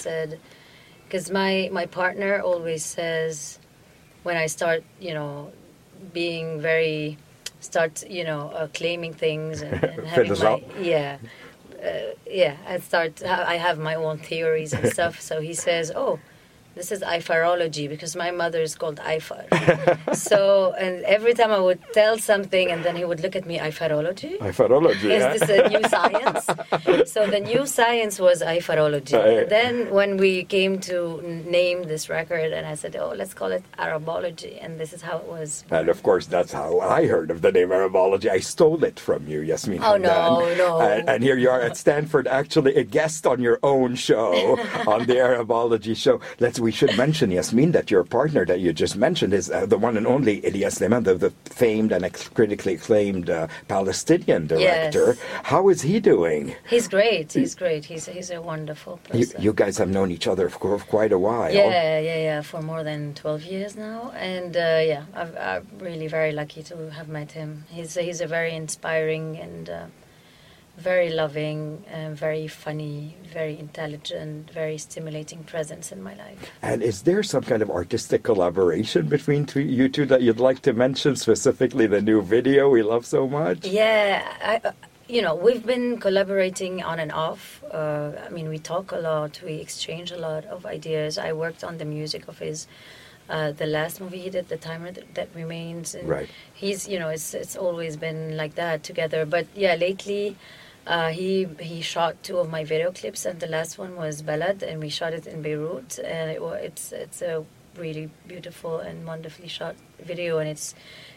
said, because my my partner always says, when I start, you know, being very, start, you know, uh, claiming things and, and having my, yeah, uh, yeah, I start, I have my own theories and stuff. So he says, oh. This is Ifarology because my mother is called Ifar. so, and every time I would tell something, and then he would look at me, Ifarology? Ifarology. yeah. Is this a new science? so the new science was Ifarology. Uh, then when we came to name this record, and I said, oh, let's call it Arabology, and this is how it was. And of course, that's how I heard of the name Arabology. I stole it from you, Yasmine. Oh, no, Hamdan. no. And, and here you are at Stanford, actually a guest on your own show, on the Arabology show. Let's we should mention, Yasmine, that your partner that you just mentioned is uh, the one and only Elia Suleiman, the, the famed and ex- critically acclaimed uh, Palestinian director. Yes. How is he doing? He's great. He's great. He's he's a wonderful You, person. you guys have known each other for quite a while. yeah, yeah, yeah, for more than 12 years now. And uh, yeah, I've, I'm really very lucky to have met him. He's, he's a very inspiring and uh, very loving, uh, very funny, very intelligent, very stimulating presence in my life. And is there some kind of artistic collaboration between two, you two that you'd like to mention, specifically the new video we love so much? Yeah, I, uh, you know, we've been collaborating on and off. Uh, I mean, we talk a lot, we exchange a lot of ideas. I worked on the music of his. Uh, the last movie he did, The Time That, that Remains, Right. he's, you know, it's it's always been like that together. But yeah, lately, uh, he he shot two of my video clips, and the last one was Balad, and we shot it in Beirut, and it, it's it's a really beautiful and wonderfully shot video, and it's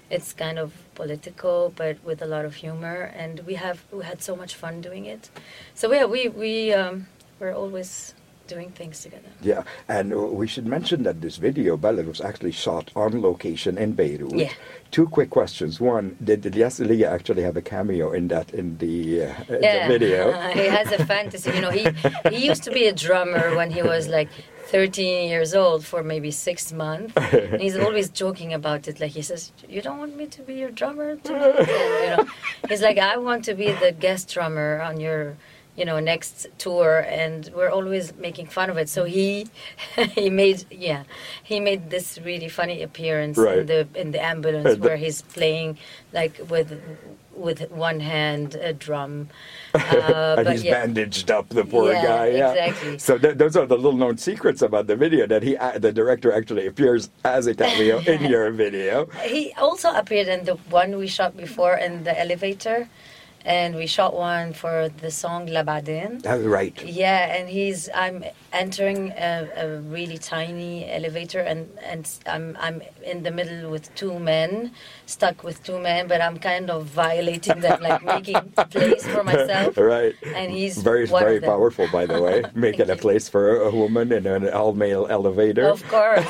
it's kind of political, but with a lot of humor, and we have we had so much fun doing it. So yeah, we we um, we're always doing things together. Yeah, and uh, we should mention that this video, Balad, was actually shot on location in Beirut. Yeah. Two quick questions. One, did Elias Elia actually have a cameo in that in the, uh, in Yeah, the video? he has a fantasy. You know, he he used to be a drummer when he was like 13 years old for maybe six months. And he's always joking about it. Like he says, "You don't want me to be your drummer?" tonight?" And, you know, he's like, "I want to be the guest drummer on your." You know, next tour, and we're always making fun of it. So he, he made, yeah, he made this really funny appearance Right. in the in the ambulance the- where he's playing like with with one hand a drum, uh, and but he's yeah. bandaged up, the poor Yeah, guy. Yeah, exactly. So th- those are the little known secrets about the video that he, uh, the director, actually appears as a cameo in your video. He also appeared in the one we shot before in the elevator, and we shot one for the song Labadin. That's right. Yeah, and he's I'm entering a, a really tiny elevator, and and I'm I'm in the middle with two men, stuck with two men, but I'm kind of violating them, like making place for myself. Right. And he's very, very powerful, by the way. Making a place for a woman in an all-male elevator. Of course.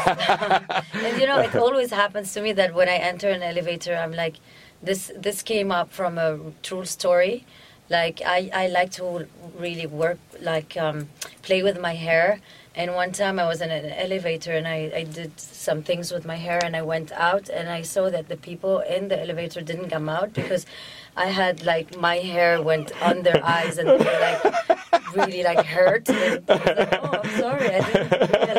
and you know, it always happens to me that when I enter an elevator, I'm like, this this came up from a true story. Like I, I like to really work, like um, play with my hair. And one time I was in an elevator and I, I did some things with my hair and I went out and I saw that the people in the elevator didn't come out because I had like my hair went on their eyes and they were like really like hurt. And I was like, oh, I'm sorry, I didn't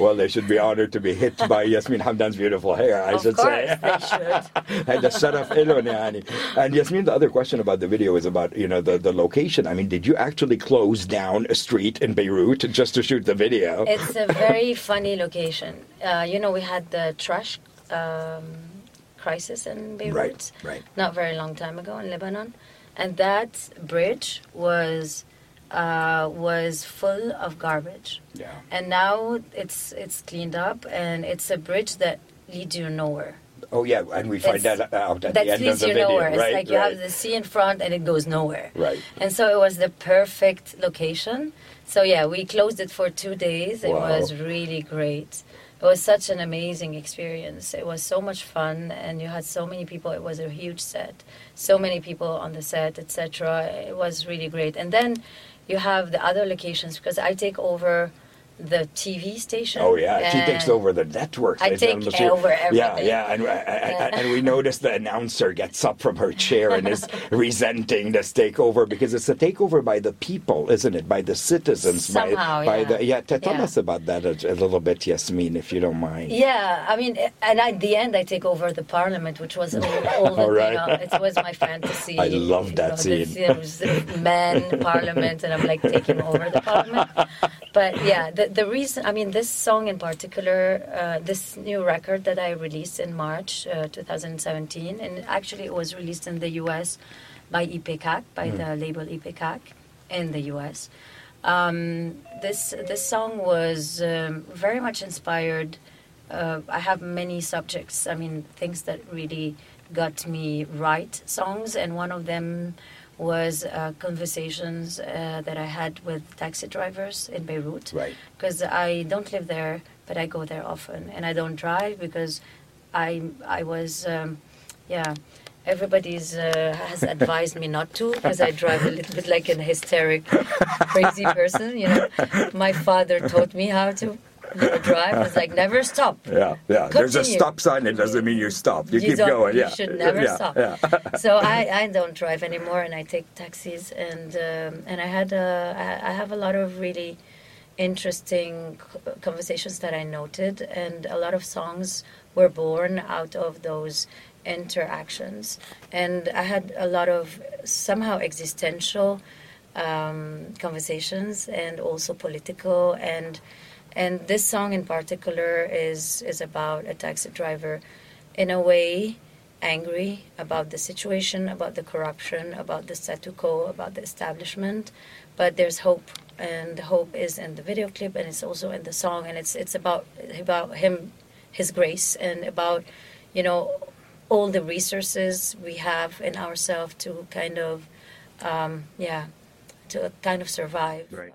well, they should be honored to be hit by Yasmine Hamdan's beautiful hair, I of should say. Should. and the sharaf. And Yasmine, the other question about the video is about, you know, the, the location. I mean, did you actually close down a street in Beirut just to shoot the video? It's a very funny location. Uh, you know, we had the trash um, crisis in Beirut. Right, right. Not very long time ago in Lebanon. And that bridge was uh, was full of garbage. Yeah. And now it's it's cleaned up, and it's a bridge that leads you nowhere. Oh yeah, and we find It's- that out at that the end of leads the you video, nowhere. right? It's like you right. have the sea in front and it goes nowhere. Right. And so it was the perfect location. So yeah, we closed it for two days. It Wow. was really great. It was such an amazing experience. It was so much fun, and you had so many people. It was a huge set, so many people on the set, etc. It was really great. And then you have the other locations because I take over the TV station. Oh yeah, she takes over the network. I take over Yeah, everything. yeah, and, and, and we notice the announcer gets up from her chair and is resenting this takeover because it's a takeover by the people, isn't it? By the citizens. Somehow, by, by yeah. the yeah. Tell Yeah. us about that a, a little bit, Yasmine, if you don't mind. Yeah, I mean, and at the end, I take over the parliament, which was all, all All right. know, it was my fantasy. I love that know, scene. This, you know, men parliament, and I'm like taking over the parliament. But yeah, the the reason, I mean, this song in particular, uh, this new record that I released in March uh, 2017, and actually it was released in the U.S. by Ipecac, by the label Ipecac in the U.S. Um, this this song was um, very much inspired. Uh, I have many subjects. I mean, things that really got me write songs, and one of them was uh, conversations uh, that I had with taxi drivers in Beirut. Right. Because I don't live there, but I go there often, and I don't drive because I I was um, yeah. Everybody's uh, has advised me not to because I drive a little bit like an hysteric, crazy person. You know, my father taught me how to you drive. It's like never stop. Yeah, yeah. There's a stop sign. It doesn't mean you stop. You, keep don't- going. You yeah. should never yeah, stop. Yeah. so I, I don't drive anymore, and I take taxis, and um, and I had uh, I I have a lot of really interesting conversations that I noted, and a lot of songs were born out of those interactions, and I had a lot of somehow existential um, conversations, and also political, and and this song in particular is is about a taxi driver, in a way angry about the situation, about the corruption, about the statu quo, about the establishment, but there's hope, and the hope is in the video clip, and it's also in the song, and it's it's about about him, his grace, and about you know all the resources we have in ourselves to kind of um, yeah to kind of survive. Right.